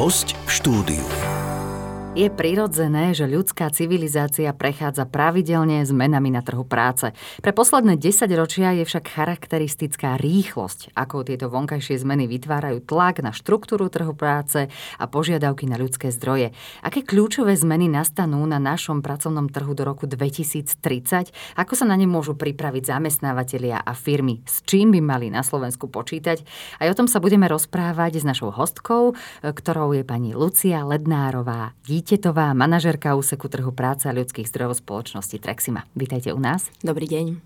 Host v štúdiu. Je prirodzené, že ľudská civilizácia prechádza pravidelne zmenami na trhu práce. Pre posledné 10 ročia je však charakteristická rýchlosť, ako tieto vonkajšie zmeny vytvárajú tlak na štruktúru trhu práce a požiadavky na ľudské zdroje. Aké kľúčové zmeny nastanú na našom pracovnom trhu do roku 2030? Ako sa na ne môžu pripraviť zamestnávateľia a firmy? S čím by mali na Slovensku počítať? Aj o tom sa budeme rozprávať s našou hostkou, ktorou je pani Lucia Lednárová. Vítetová, manažerka úseku trhu práce a ľudských zdrojov spoločnosti Trexima. Vítajte u nás. Dobrý deň.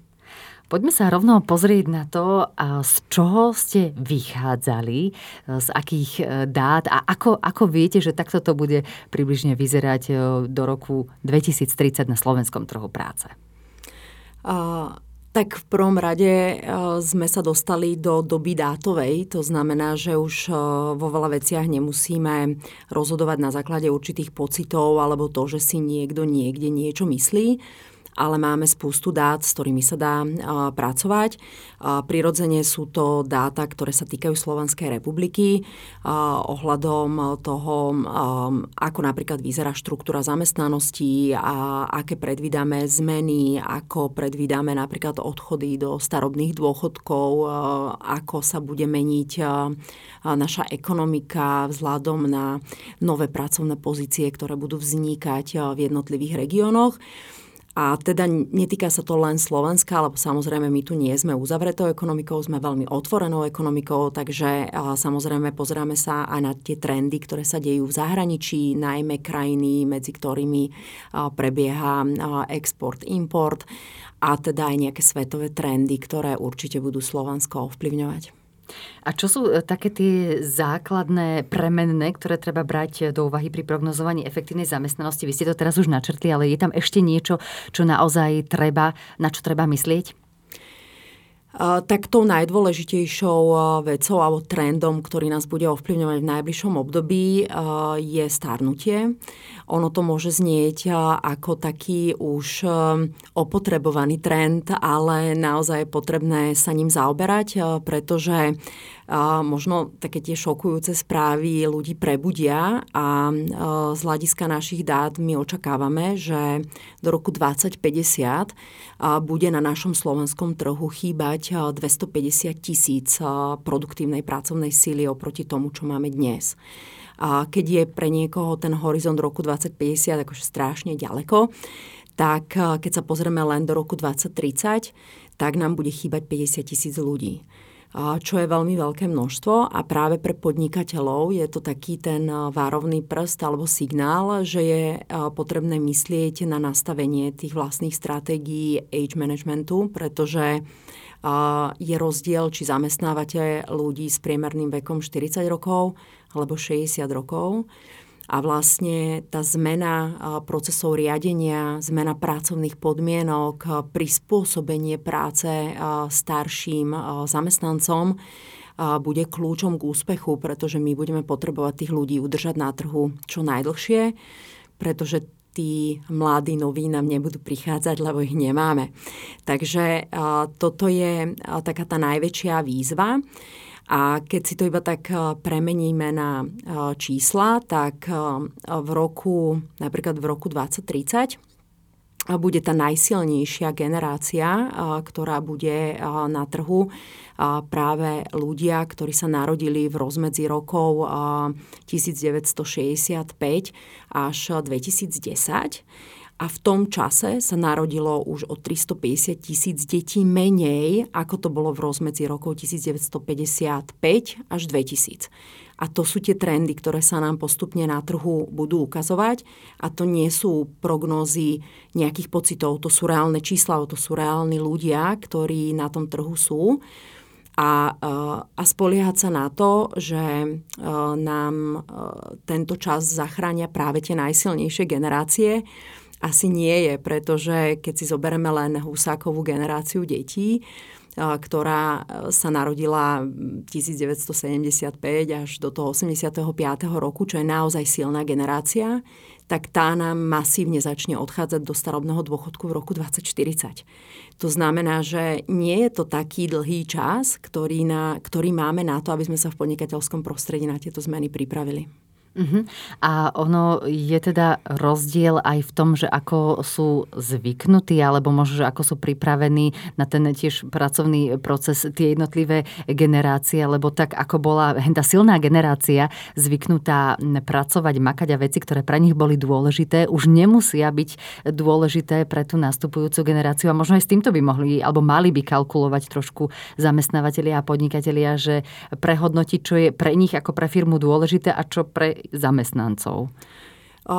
Poďme sa rovno pozrieť na to, z čoho ste vychádzali, z akých e, dát a ako, ako viete, že takto to bude približne vyzerať e, do roku 2030 na slovenskom trhu práce. Uh... Tak v prvom rade sme sa dostali do doby dátovej, to znamená, že už vo veľa veciach nemusíme rozhodovať na základe určitých pocitov alebo to, že si niekto niekde niečo myslí ale máme spústu dát, s ktorými sa dá pracovať. Prirodzene sú to dáta, ktoré sa týkajú Slovenskej republiky ohľadom toho, ako napríklad vyzerá štruktúra zamestnanosti a aké predvídame zmeny, ako predvídame napríklad odchody do starobných dôchodkov, ako sa bude meniť naša ekonomika vzhľadom na nové pracovné pozície, ktoré budú vznikať v jednotlivých regiónoch. A teda netýka sa to len Slovenska, lebo samozrejme my tu nie sme uzavretou ekonomikou, sme veľmi otvorenou ekonomikou, takže samozrejme pozeráme sa aj na tie trendy, ktoré sa dejú v zahraničí, najmä krajiny, medzi ktorými prebieha export, import a teda aj nejaké svetové trendy, ktoré určite budú Slovensko ovplyvňovať. A čo sú e, také tie základné premenné, ktoré treba brať do úvahy pri prognozovaní efektívnej zamestnanosti? Vy ste to teraz už načrtli, ale je tam ešte niečo, čo naozaj treba, na čo treba myslieť? Tak tou najdôležitejšou vecou alebo trendom, ktorý nás bude ovplyvňovať v najbližšom období, je starnutie. Ono to môže znieť ako taký už opotrebovaný trend, ale naozaj je potrebné sa ním zaoberať, pretože možno také tie šokujúce správy ľudí prebudia a z hľadiska našich dát my očakávame, že do roku 2050 bude na našom slovenskom trhu chýbať 250 tisíc produktívnej pracovnej síly oproti tomu, čo máme dnes. A keď je pre niekoho ten horizont roku 2050 akože strašne ďaleko, tak keď sa pozrieme len do roku 2030, tak nám bude chýbať 50 tisíc ľudí čo je veľmi veľké množstvo a práve pre podnikateľov je to taký ten várovný prst alebo signál, že je potrebné myslieť na nastavenie tých vlastných stratégií age managementu, pretože je rozdiel, či zamestnávate ľudí s priemerným vekom 40 rokov alebo 60 rokov. A vlastne tá zmena procesov riadenia, zmena pracovných podmienok, prispôsobenie práce starším zamestnancom bude kľúčom k úspechu, pretože my budeme potrebovať tých ľudí udržať na trhu čo najdlhšie, pretože tí mladí noví nám nebudú prichádzať, lebo ich nemáme. Takže toto je taká tá najväčšia výzva. A keď si to iba tak premeníme na čísla, tak v roku, napríklad v roku 2030 bude tá najsilnejšia generácia, ktorá bude na trhu práve ľudia, ktorí sa narodili v rozmedzi rokov 1965 až 2010 a v tom čase sa narodilo už o 350 tisíc detí menej, ako to bolo v rozmedzi rokov 1955 až 2000. A to sú tie trendy, ktoré sa nám postupne na trhu budú ukazovať. A to nie sú prognózy nejakých pocitov, to sú reálne čísla, to sú reálni ľudia, ktorí na tom trhu sú. A, a spoliehať sa na to, že nám tento čas zachránia práve tie najsilnejšie generácie, asi nie je, pretože keď si zoberieme len Husákovú generáciu detí, ktorá e, sa narodila 1975 až do toho 85. roku, čo je naozaj silná generácia, tak tá nám masívne začne odchádzať do starobného dôchodku v roku 2040. To znamená, že nie je to taký dlhý čas, ktorý, na, ktorý máme na to, aby sme sa v podnikateľskom prostredí na tieto zmeny pripravili. Uh-huh. A ono je teda rozdiel aj v tom, že ako sú zvyknutí, alebo možno, že ako sú pripravení na ten tiež pracovný proces tie jednotlivé generácie, lebo tak ako bola tá silná generácia zvyknutá pracovať, makať a veci, ktoré pre nich boli dôležité, už nemusia byť dôležité pre tú nastupujúcu generáciu a možno aj s týmto by mohli, alebo mali by kalkulovať trošku zamestnávateľia a podnikatelia, že prehodnotiť, čo je pre nich ako pre firmu dôležité a čo pre zamestnancov?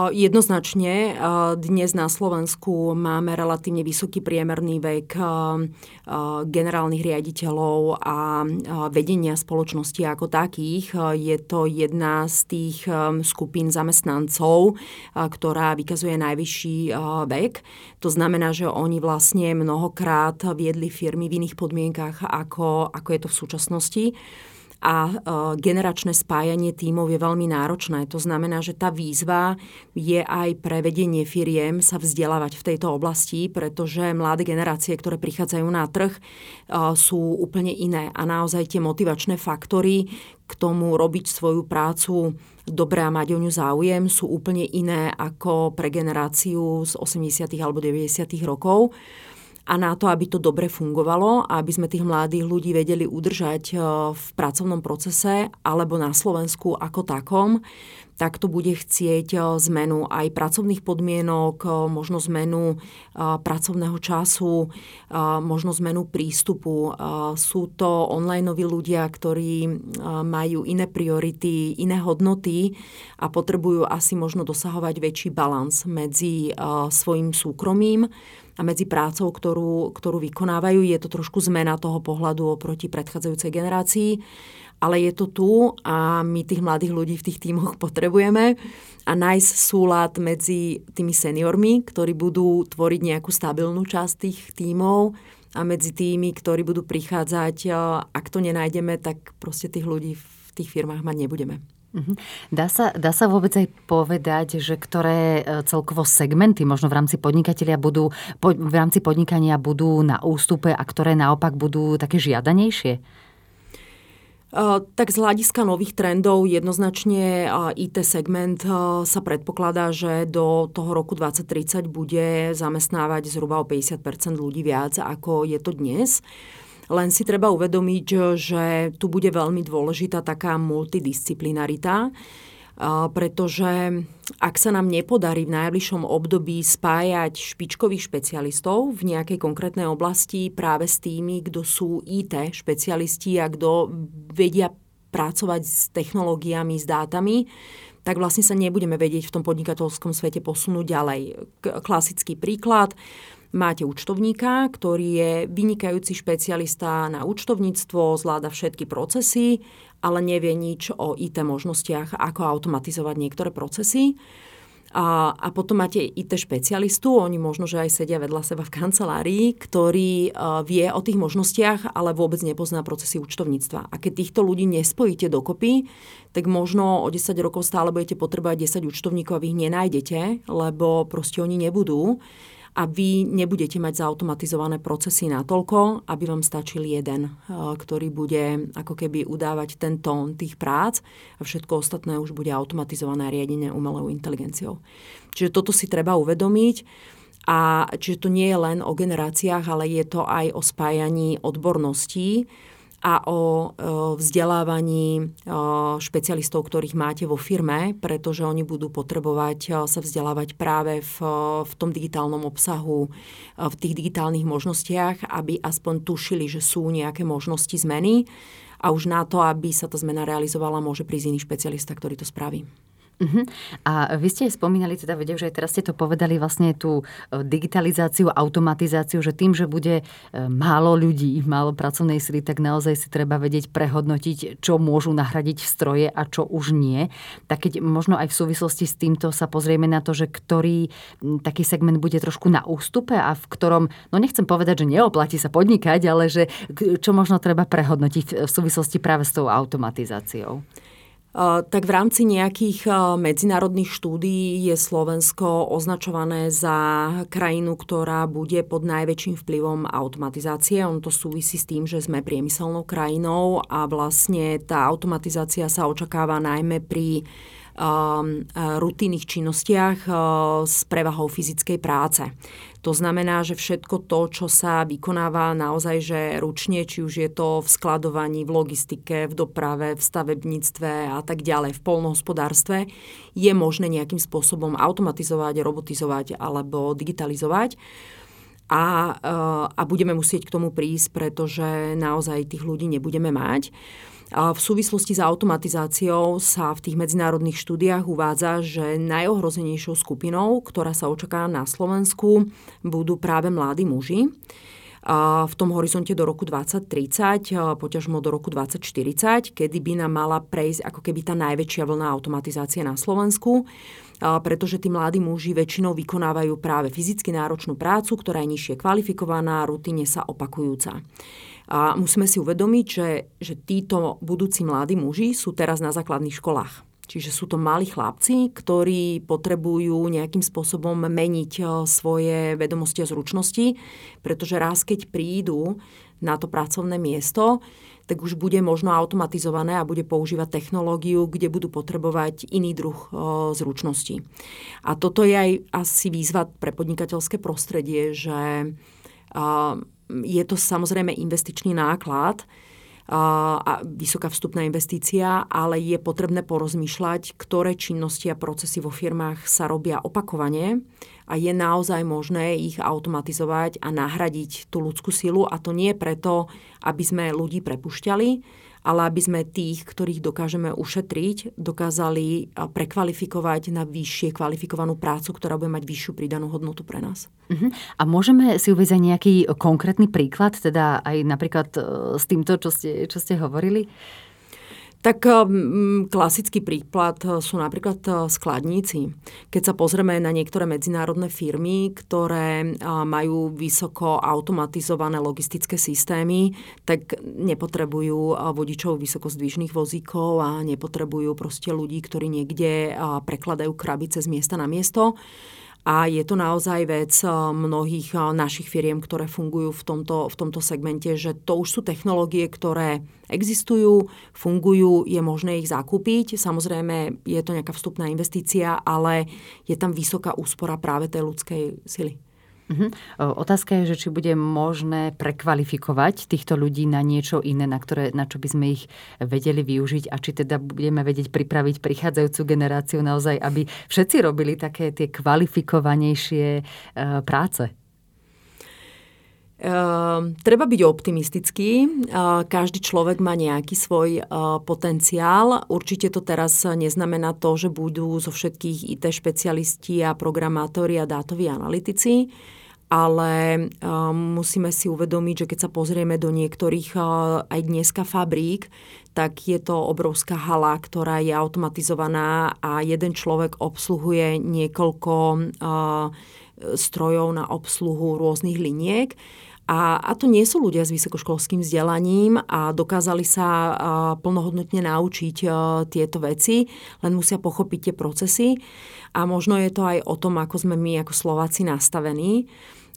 Jednoznačne dnes na Slovensku máme relatívne vysoký priemerný vek generálnych riaditeľov a vedenia spoločnosti ako takých. Je to jedna z tých skupín zamestnancov, ktorá vykazuje najvyšší vek. To znamená, že oni vlastne mnohokrát viedli firmy v iných podmienkach, ako, ako je to v súčasnosti a e, generačné spájanie tímov je veľmi náročné. To znamená, že tá výzva je aj pre vedenie firiem sa vzdelávať v tejto oblasti, pretože mladé generácie, ktoré prichádzajú na trh, e, sú úplne iné a naozaj tie motivačné faktory k tomu robiť svoju prácu dobre a mať o ňu záujem sú úplne iné ako pre generáciu z 80. alebo 90. rokov a na to, aby to dobre fungovalo aby sme tých mladých ľudí vedeli udržať e, v pracovnom procese alebo na Slovensku ako takom, tak to bude chcieť e, zmenu aj pracovných podmienok, e, možno zmenu pracovného času, možno zmenu prístupu. Sú to online ľudia, ktorí majú iné priority, iné hodnoty a potrebujú asi možno dosahovať väčší balans medzi svojim súkromím a medzi prácou, ktorú, ktorú vykonávajú. Je to trošku zmena toho pohľadu oproti predchádzajúcej generácii, ale je to tu a my tých mladých ľudí v tých tímoch potrebujeme a nájsť súlad medzi tými seniormi, ktorí budú tvoriť nejakú stabilnú časť tých tímov a medzi tými, ktorí budú prichádzať. Ak to nenájdeme, tak proste tých ľudí v tých firmách mať nebudeme. Mhm. Dá sa, dá sa vôbec aj povedať, že ktoré e, celkovo segmenty možno v rámci podnikatelia budú, v rámci podnikania budú na ústupe a ktoré naopak budú také žiadanejšie? Tak z hľadiska nových trendov jednoznačne IT segment sa predpokladá, že do toho roku 2030 bude zamestnávať zhruba o 50% ľudí viac, ako je to dnes. Len si treba uvedomiť, že tu bude veľmi dôležitá taká multidisciplinarita, pretože ak sa nám nepodarí v najbližšom období spájať špičkových špecialistov v nejakej konkrétnej oblasti práve s tými, kto sú IT špecialisti a kto vedia pracovať s technológiami, s dátami, tak vlastne sa nebudeme vedieť v tom podnikateľskom svete posunúť ďalej. Klasický príklad. Máte účtovníka, ktorý je vynikajúci špecialista na účtovníctvo, zvláda všetky procesy, ale nevie nič o IT možnostiach, ako automatizovať niektoré procesy. A, a potom máte IT špecialistu, oni možno, že aj sedia vedľa seba v kancelárii, ktorý uh, vie o tých možnostiach, ale vôbec nepozná procesy účtovníctva. A keď týchto ľudí nespojíte dokopy, tak možno o 10 rokov stále budete potrebovať 10 účtovníkov a vy ich nenájdete, lebo proste oni nebudú a vy nebudete mať zautomatizované procesy natoľko, aby vám stačil jeden, eh, ktorý bude ako keby udávať ten tón tých prác a všetko ostatné už bude automatizované riadenie umelou inteligenciou. Čiže toto si treba uvedomiť. A čiže to nie je len o generáciách, ale je to aj o spájaní odborností a o vzdelávaní špecialistov, ktorých máte vo firme, pretože oni budú potrebovať sa vzdelávať práve v, v tom digitálnom obsahu, v tých digitálnych možnostiach, aby aspoň tušili, že sú nejaké možnosti zmeny a už na to, aby sa tá zmena realizovala, môže prísť iný špecialista, ktorý to spraví. Uh-huh. A vy ste spomínali, teda vedel, že aj teraz ste to povedali, vlastne tú e, digitalizáciu, automatizáciu, že tým, že bude e, málo ľudí, málo pracovnej sily, tak naozaj si treba vedieť prehodnotiť, čo môžu nahradiť v stroje a čo už nie. Tak keď možno aj v súvislosti s týmto sa pozrieme na to, že ktorý taký segment bude trošku na ústupe a v ktorom, no nechcem povedať, že neoplatí sa podnikať, ale že čo možno treba prehodnotiť v súvislosti práve s tou automatizáciou tak v rámci nejakých medzinárodných štúdií je Slovensko označované za krajinu, ktorá bude pod najväčším vplyvom automatizácie. On to súvisí s tým, že sme priemyselnou krajinou a vlastne tá automatizácia sa očakáva najmä pri rutinných činnostiach s prevahou fyzickej práce. To znamená, že všetko to, čo sa vykonáva naozaj že ručne, či už je to v skladovaní, v logistike, v doprave, v stavebníctve a tak ďalej, v polnohospodárstve, je možné nejakým spôsobom automatizovať, robotizovať alebo digitalizovať. A, eh, a budeme musieť k tomu prísť, pretože naozaj tých ľudí nebudeme mať. V súvislosti s automatizáciou sa v tých medzinárodných štúdiách uvádza, že najohrozenejšou skupinou, ktorá sa očaká na Slovensku, budú práve mladí muži v tom horizonte do roku 2030, poťažmo do roku 2040, kedy by nám mala prejsť ako keby tá najväčšia vlna automatizácie na Slovensku pretože tí mladí muži väčšinou vykonávajú práve fyzicky náročnú prácu, ktorá je nižšie kvalifikovaná, rutine sa opakujúca. A musíme si uvedomiť, že, že títo budúci mladí muži sú teraz na základných školách. Čiže sú to malí chlapci, ktorí potrebujú nejakým spôsobom meniť e, svoje vedomosti a zručnosti, pretože raz keď prídu na to pracovné miesto, tak už bude možno automatizované a bude používať technológiu, kde budú potrebovať iný druh o, e, zručnosti. A toto je aj asi výzva pre podnikateľské prostredie, že je to samozrejme investičný náklad a, a vysoká vstupná investícia, ale je potrebné porozmýšľať, ktoré činnosti a procesy vo firmách sa robia opakovane a je naozaj možné ich automatizovať a nahradiť tú ľudskú silu a to nie preto, aby sme ľudí prepušťali, ale aby sme tých, ktorých dokážeme ušetriť, dokázali prekvalifikovať na vyššie kvalifikovanú prácu, ktorá bude mať vyššiu pridanú hodnotu pre nás. Uh-huh. A môžeme si uvieť nejaký konkrétny príklad, teda aj napríklad e, s týmto, čo ste, čo ste hovorili? Tak um, klasický príklad eh, sú napríklad eh, skladníci. Keď sa pozrieme na niektoré medzinárodné firmy, ktoré majú vysoko automatizované logistické systémy, tak nepotrebujú vodičov vysokozdvižných vozíkov a nepotrebujú proste ľudí, ktorí niekde prekladajú krabice z miesta na miesto a je to naozaj vec eh, mnohých eh, našich firiem, ktoré fungujú v tomto, v tomto segmente, že to už sú technológie, ktoré existujú, fungujú, je možné ich zakúpiť. Samozrejme, je to nejaká vstupná investícia, ale je tam vysoká úspora práve tej ľudskej sily. Uh-huh. Otázka je, že či bude možné prekvalifikovať týchto ľudí na niečo iné, na, ktoré, na čo by sme ich vedeli využiť a či teda budeme vedieť pripraviť prichádzajúcu generáciu naozaj, aby všetci robili také tie kvalifikovanejšie uh, práce. Uh, treba byť optimistický. Uh, každý človek má nejaký svoj uh, potenciál. Určite to teraz neznamená to, že budú zo všetkých IT špecialisti a programátori a dátoví analytici ale musíme si uvedomiť, že keď sa pozrieme do niektorých aj dneska fabrík, tak je to obrovská hala, ktorá je automatizovaná a jeden človek obsluhuje niekoľko strojov na obsluhu rôznych liniek. A, a to nie sú ľudia s vysokoškolským vzdelaním a dokázali sa a, plnohodnotne naučiť a, tieto veci, len musia pochopiť tie procesy. A možno je to aj o tom, ako sme my ako Slováci nastavení.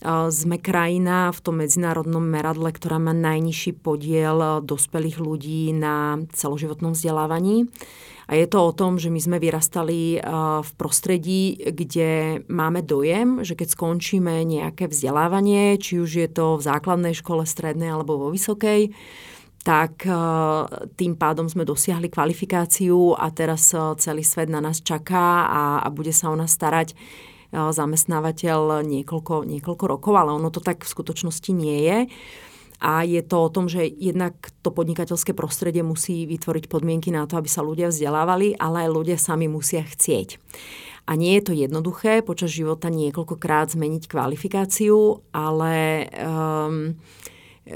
Sme krajina v tom medzinárodnom meradle, ktorá má najnižší podiel dospelých ľudí na celoživotnom vzdelávaní. A je to o tom, že my sme vyrastali v prostredí, kde máme dojem, že keď skončíme nejaké vzdelávanie, či už je to v základnej škole, strednej alebo vo vysokej, tak tým pádom sme dosiahli kvalifikáciu a teraz celý svet na nás čaká a, a bude sa o nás starať zamestnávateľ niekoľko, niekoľko rokov, ale ono to tak v skutočnosti nie je. A je to o tom, že jednak to podnikateľské prostredie musí vytvoriť podmienky na to, aby sa ľudia vzdelávali, ale aj ľudia sami musia chcieť. A nie je to jednoduché počas života niekoľkokrát zmeniť kvalifikáciu, ale um,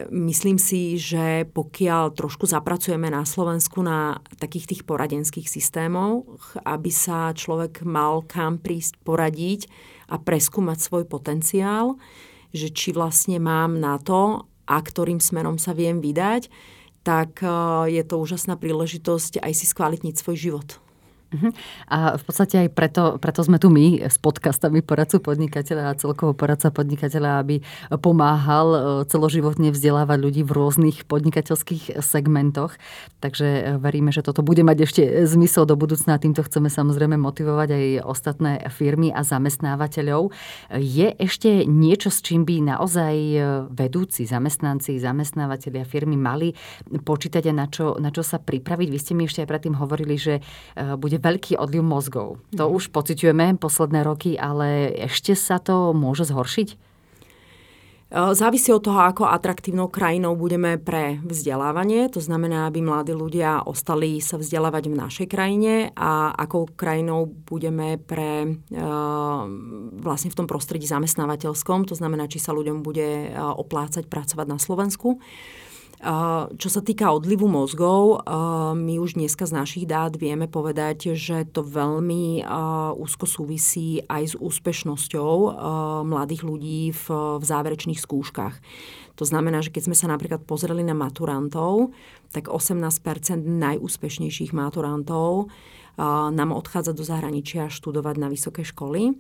Myslím si, že pokiaľ trošku zapracujeme na Slovensku na takých tých poradenských systémoch, aby sa človek mal kam prísť poradiť a preskúmať svoj potenciál, že či vlastne mám na to a ktorým smerom sa viem vydať, tak eh, je to úžasná príležitosť aj si skvalitniť svoj život. Uh-huh. A v podstate aj preto, preto sme tu my s podcastami poradcu podnikateľa a celkovo poradca podnikateľa, aby pomáhal e, celoživotne vzdelávať ľudí v rôznych podnikateľských segmentoch. Takže e, veríme, že toto bude mať ešte zmysel do budúcna. Týmto chceme samozrejme motivovať aj ostatné firmy a zamestnávateľov. Je ešte niečo, s čím by naozaj e, vedúci, zamestnanci, zamestnávateľia firmy mali počítať a na čo, na čo sa pripraviť? Vy ste mi ešte aj predtým hovorili, že bude veľký odliv mozgov. To mhm. už pociťujeme posledné roky, ale ešte sa to môže zhoršiť? Závisí od toho, ako atraktívnou krajinou budeme pre vzdelávanie. To znamená, aby mladí ľudia ostali sa vzdelávať v našej krajine a akou krajinou budeme pre vlastne v tom prostredí zamestnávateľskom. To znamená, či sa ľuďom bude oplácať pracovať na Slovensku. Čo sa týka odlivu mozgov, my už dneska z našich dát vieme povedať, že to veľmi úzko súvisí aj s úspešnosťou mladých ľudí v, záverečných skúškach. To znamená, že keď sme sa napríklad pozreli na maturantov, tak 18% najúspešnejších maturantov nám odchádza do zahraničia študovať na vysoké školy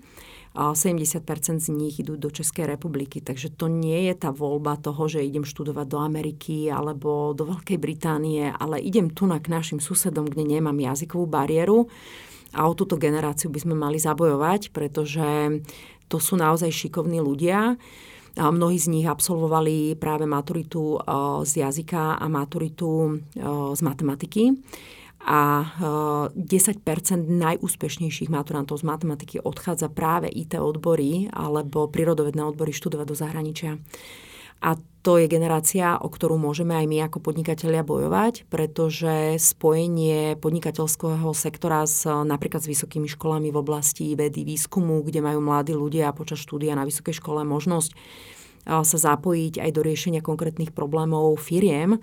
70% z nich idú do Českej republiky. Takže to nie je tá voľba toho, že idem študovať do Ameriky alebo do Veľkej Británie, ale idem tu na k našim susedom, kde nemám jazykovú bariéru. A o túto generáciu by sme mali zabojovať, pretože to sú naozaj šikovní ľudia. A mnohí z nich absolvovali práve maturitu z jazyka a maturitu z matematiky a 10 e, najúspešnejších maturantov z matematiky odchádza práve IT odbory alebo prírodovedné odbory študovať do zahraničia. A to je generácia, o ktorú môžeme aj my ako podnikatelia bojovať, pretože spojenie podnikateľského sektora s, napríklad s vysokými školami v oblasti vedy, výskumu, kde majú mladí ľudia počas štúdia na vysokej škole možnosť e, sa zapojiť aj do riešenia konkrétnych problémov firiem,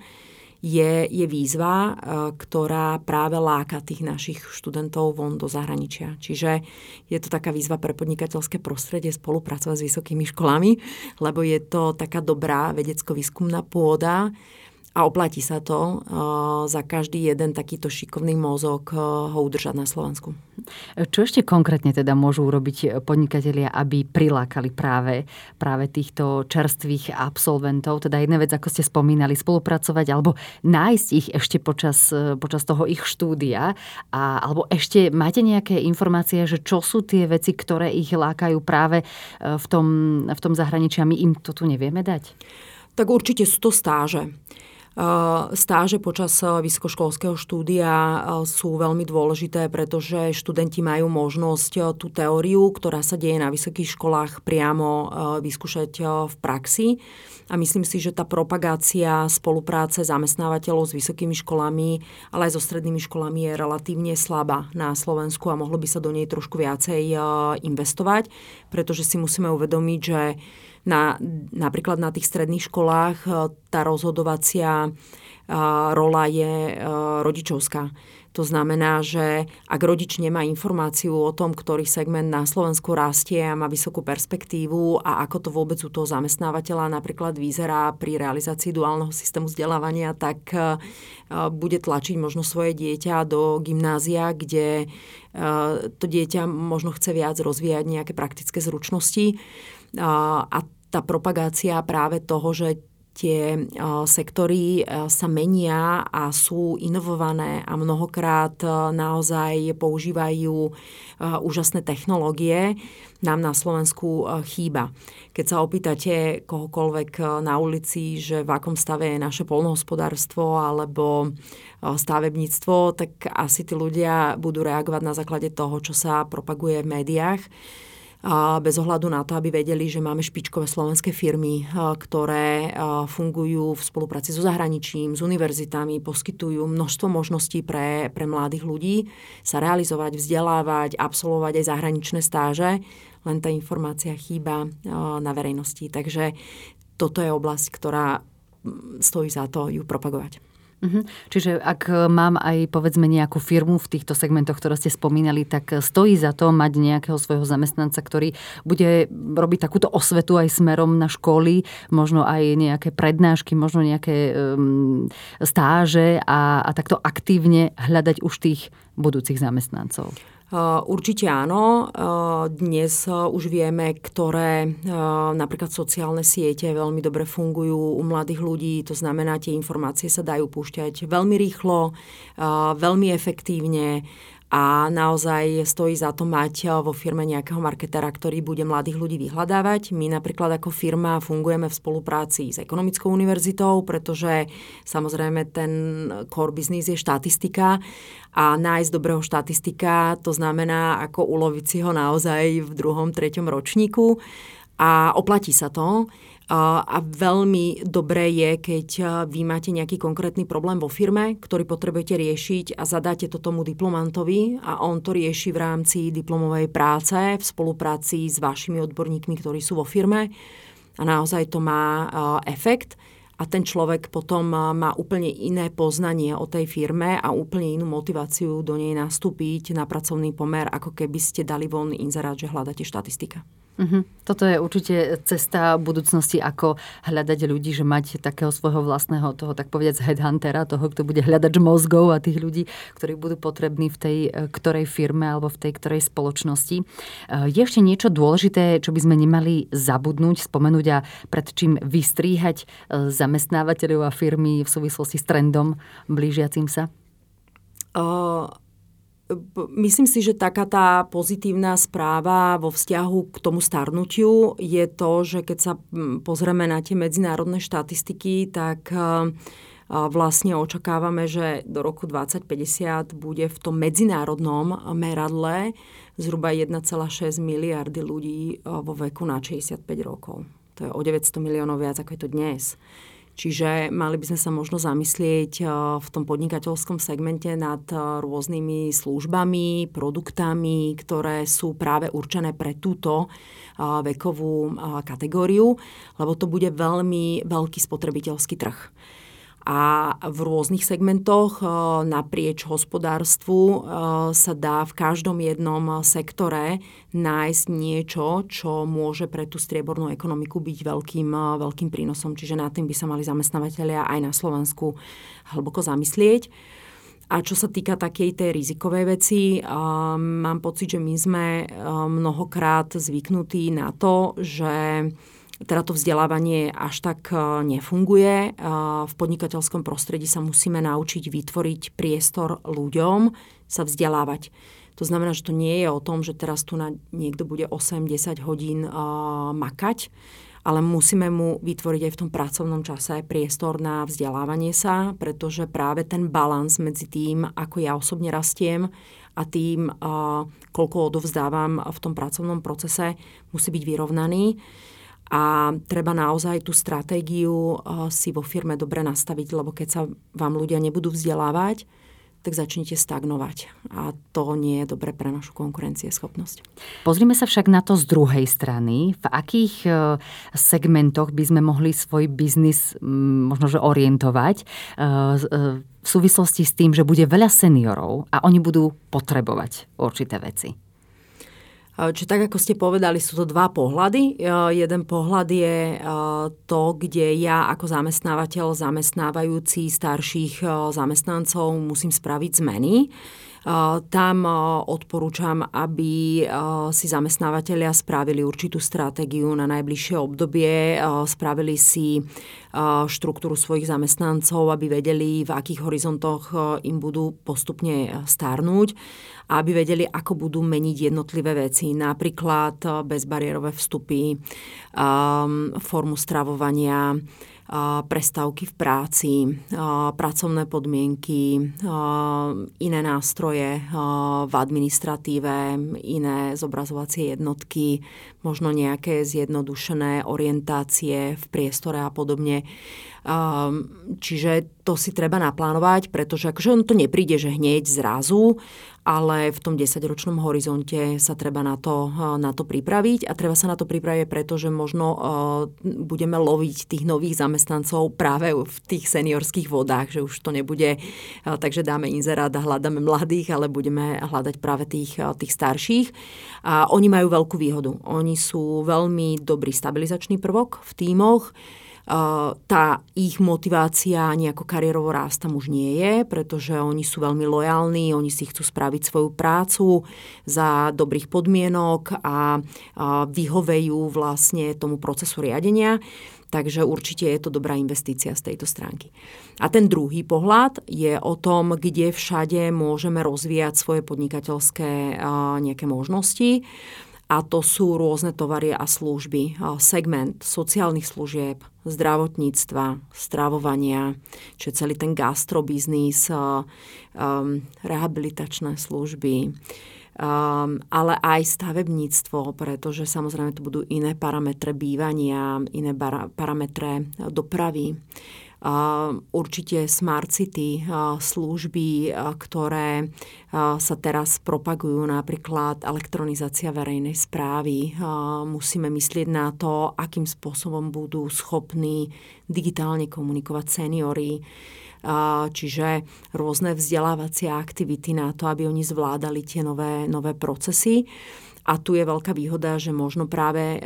je, je výzva, e, ktorá práve láka tých našich študentov von do zahraničia. Čiže je to taká výzva pre podnikateľské prostredie spolupracovať s vysokými školami, lebo je to taká dobrá vedecko-výskumná pôda, a oplatí sa to uh, za každý jeden takýto šikovný mozog uh, ho udržať na Slovensku. Čo ešte konkrétne teda môžu urobiť podnikatelia, aby prilákali práve, práve týchto čerstvých absolventov? Teda jedna vec, ako ste spomínali, spolupracovať alebo nájsť ich ešte počas, počas toho ich štúdia. A, alebo ešte máte nejaké informácie, že čo sú tie veci, ktoré ich lákajú práve v tom, v tom zahraničí a my im to tu nevieme dať? Tak určite sú to stáže. Stáže počas vysokoškolského štúdia sú veľmi dôležité, pretože študenti majú možnosť tú teóriu, ktorá sa deje na vysokých školách, priamo vyskúšať v praxi. A myslím si, že tá propagácia spolupráce zamestnávateľov s vysokými školami, ale aj so strednými školami je relatívne slabá na Slovensku a mohlo by sa do nej trošku viacej investovať, pretože si musíme uvedomiť, že na, napríklad na tých stredných školách e, tá rozhodovacia e, rola je e, rodičovská. To znamená, že ak rodič nemá informáciu o tom, ktorý segment na Slovensku rastie a má vysokú perspektívu a ako to vôbec u toho zamestnávateľa napríklad vyzerá pri realizácii duálneho systému vzdelávania, tak bude tlačiť možno svoje dieťa do gymnázia, kde to dieťa možno chce viac rozvíjať nejaké praktické zručnosti. A tá propagácia práve toho, že tie sektory sa menia a sú inovované a mnohokrát naozaj používajú úžasné technológie, nám na Slovensku chýba. Keď sa opýtate kohokoľvek na ulici, že v akom stave je naše polnohospodárstvo alebo stavebníctvo, tak asi tí ľudia budú reagovať na základe toho, čo sa propaguje v médiách bez ohľadu na to, aby vedeli, že máme špičkové slovenské firmy, ktoré fungujú v spolupráci so zahraničím, s univerzitami, poskytujú množstvo možností pre, pre mladých ľudí sa realizovať, vzdelávať, absolvovať aj zahraničné stáže, len tá informácia chýba na verejnosti. Takže toto je oblasť, ktorá stojí za to ju propagovať. Uh-huh. Čiže ak mám aj povedzme nejakú firmu v týchto segmentoch, ktoré ste spomínali, tak stojí za to mať nejakého svojho zamestnanca, ktorý bude robiť takúto osvetu aj smerom na školy, možno aj nejaké prednášky, možno nejaké um, stáže a, a takto aktívne hľadať už tých budúcich zamestnancov. Určite áno. Dnes už vieme, ktoré napríklad sociálne siete veľmi dobre fungujú u mladých ľudí. To znamená, tie informácie sa dajú púšťať veľmi rýchlo, veľmi efektívne a naozaj stojí za to mať eh, vo firme nejakého marketera, ktorý bude mladých ľudí vyhľadávať. My napríklad ako firma fungujeme v spolupráci s ekonomickou univerzitou, pretože samozrejme ten core business je štatistika a nájsť dobrého štatistika, to znamená ako uloviť si ho naozaj v druhom, treťom ročníku a oplatí sa to. A veľmi dobré je, keď vy máte nejaký konkrétny problém vo firme, ktorý potrebujete riešiť a zadáte to tomu diplomantovi a on to rieši v rámci diplomovej práce v spolupráci s vašimi odborníkmi, ktorí sú vo firme. A naozaj to má efekt a ten človek potom má úplne iné poznanie o tej firme a úplne inú motiváciu do nej nastúpiť na pracovný pomer, ako keby ste dali von inzerát, že hľadáte štatistika. Uh-huh. Toto je určite cesta budúcnosti, ako hľadať ľudí, že mať takého svojho vlastného, toho tak povedať headhuntera, toho, kto bude hľadať mozgov a tých ľudí, ktorí budú potrební v tej e, ktorej firme alebo v tej ktorej spoločnosti. E, je ešte niečo dôležité, čo by sme nemali zabudnúť, spomenúť a pred čím vystríhať e, zamestnávateľov a firmy v súvislosti s trendom blížiacim sa? Uh Myslím si, že taká tá pozitívna správa vo vzťahu k tomu starnutiu je to, že keď sa pozrieme na tie medzinárodné štatistiky, tak vlastne očakávame, že do roku 2050 bude v tom medzinárodnom meradle zhruba 1,6 miliardy ľudí vo veku na 65 rokov. To je o 900 miliónov viac, ako je to dnes. Čiže mali by sme sa možno zamyslieť eh, v tom podnikateľskom segmente nad eh, rôznymi službami, produktami, ktoré sú práve určené pre túto eh, vekovú kategóriu, lebo to bude veľmi veľký spotrebiteľský trh a v rôznych segmentoch e, naprieč hospodárstvu e, sa dá v každom jednom sektore nájsť niečo, čo môže pre tú striebornú ekonomiku byť veľkým, e, veľkým prínosom. Čiže nad tým by sa mali zamestnávateľia aj na Slovensku hlboko zamyslieť. A čo sa týka takej tej rizikovej veci, mám pocit, že my sme mnohokrát zvyknutí na to, že teda to vzdelávanie až tak e, nefunguje. E, v podnikateľskom prostredí sa musíme naučiť vytvoriť priestor ľuďom sa vzdelávať. To znamená, že to nie je o tom, že teraz tu na niekto bude 8-10 hodín uh, makať, ale musíme mu vytvoriť aj v tom pracovnom čase priestor na vzdelávanie sa, pretože práve ten balans medzi tým, ako ja osobne rastiem a tým, koľko odovzdávam v tom pracovnom procese, musí byť vyrovnaný a treba naozaj tú stratégiu eh, si vo firme dobre nastaviť, lebo keď sa vám ľudia nebudú vzdelávať, tak začnete stagnovať. A to nie je dobre pre našu konkurencieschopnosť. Pozrime sa však na to z druhej strany. V akých eh, segmentoch by sme mohli svoj biznis mm, možno že orientovať eh, v súvislosti s tým, že bude veľa seniorov a oni budú potrebovať určité veci? Čiže tak, ako ste povedali, sú to dva pohľady. Jeden pohľad je to, kde ja ako zamestnávateľ, zamestnávajúci starších zamestnancov musím spraviť zmeny. Tam odporúčam, aby si zamestnávateľia spravili určitú stratégiu na najbližšie obdobie, spravili si štruktúru svojich zamestnancov, aby vedeli, v akých horizontoch im budú postupne starnúť. A aby vedeli, ako budú meniť jednotlivé veci, napríklad bezbariérové vstupy, formu stravovania, prestávky v práci, pracovné podmienky, iné nástroje v administratíve, iné zobrazovacie jednotky, možno nejaké zjednodušené orientácie v priestore a podobne. Um, čiže to si treba naplánovať, pretože akože on to nepríde, že hneď zrazu, ale v tom 10-ročnom horizonte sa treba na to, na to pripraviť a treba sa na to pripraviť, pretože možno uh, budeme loviť tých nových zamestnancov práve v tých seniorských vodách, že už to nebude, uh, takže dáme inzerát a hľadáme mladých, ale budeme hľadať práve tých, tých starších. A oni majú veľkú výhodu. Oni sú veľmi dobrý stabilizačný prvok v tímoch, tá ich motivácia nejako kariérovo rást tam už nie je, pretože oni sú veľmi lojálni, oni si chcú spraviť svoju prácu za dobrých podmienok a vyhovejú vlastne tomu procesu riadenia. Takže určite je to dobrá investícia z tejto stránky. A ten druhý pohľad je o tom, kde všade môžeme rozvíjať svoje podnikateľské nejaké možnosti a to sú rôzne tovary a služby. Segment sociálnych služieb, zdravotníctva, stravovania, čiže celý ten gastrobiznis, rehabilitačné služby, ale aj stavebníctvo, pretože samozrejme tu budú iné parametre bývania, iné parametre dopravy určite Smart City, služby, ktoré sa teraz propagujú, napríklad elektronizácia verejnej správy. Musíme myslieť na to, akým spôsobom budú schopní digitálne komunikovať seniory, čiže rôzne vzdelávacie aktivity na to, aby oni zvládali tie nové, nové procesy. A tu je veľká výhoda, že možno práve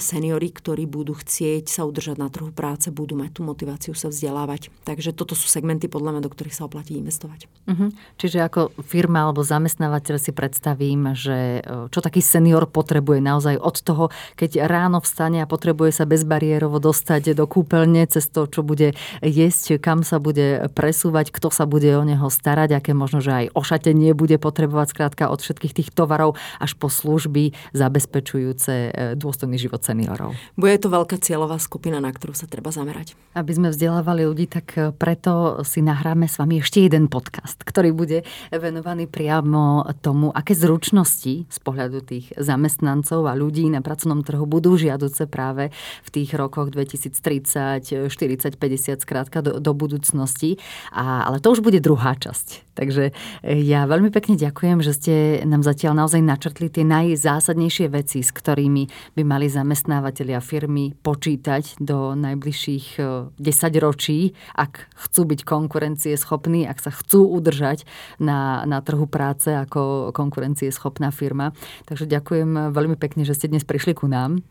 seniory, ktorí budú chcieť sa udržať na trhu práce, budú mať tú motiváciu sa vzdelávať. Takže toto sú segmenty, podľa mňa, do ktorých sa oplatí investovať. Uh-huh. Čiže ako firma alebo zamestnávateľ si predstavím, že e, čo taký senior potrebuje naozaj od toho, keď ráno vstane a potrebuje sa bezbariérovo dostať do kúpeľne cez to, čo bude jesť, kam sa bude presúvať, kto sa bude o neho starať, aké možno, že aj ošatenie bude potrebovať skrátka od všetkých tých tovarov až po služby zabezpečujúce e, dôstojný život seniorov. Bude to veľká cieľová skupina, na ktorú sa treba zamerať. Aby sme vzdelávali ľudí, tak e, preto si nahráme s vami ešte jeden podcast, ktorý bude venovaný priamo tomu, aké zručnosti z pohľadu tých zamestnancov a ľudí na pracovnom trhu budú žiaduce práve v tých rokoch 2030, 40, 50, skrátka do, do budúcnosti. A, ale to už bude druhá časť. Takže e, ja veľmi pekne ďakujem, že ste nám zatiaľ naozaj načrtli tie najzásadnejšie veci, s ktorými by mali zamestnávateľia firmy počítať do najbližších 10 e, ročí, ak chcú byť konkurencieschopní, ak sa chcú udržať na, na trhu práce ako konkurencieschopná firma. Takže ďakujem veľmi pekne, že ste dnes prišli ku nám.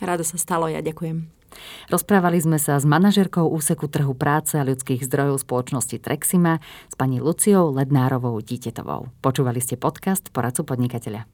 Rado sa stalo, ja ďakujem. Rozprávali sme sa s manažerkou úseku trhu práce a ľudských zdrojov spoločnosti Trexima s pani Luciou Lednárovou Dítetovou. Počúvali ste podcast Poradcu podnikateľa.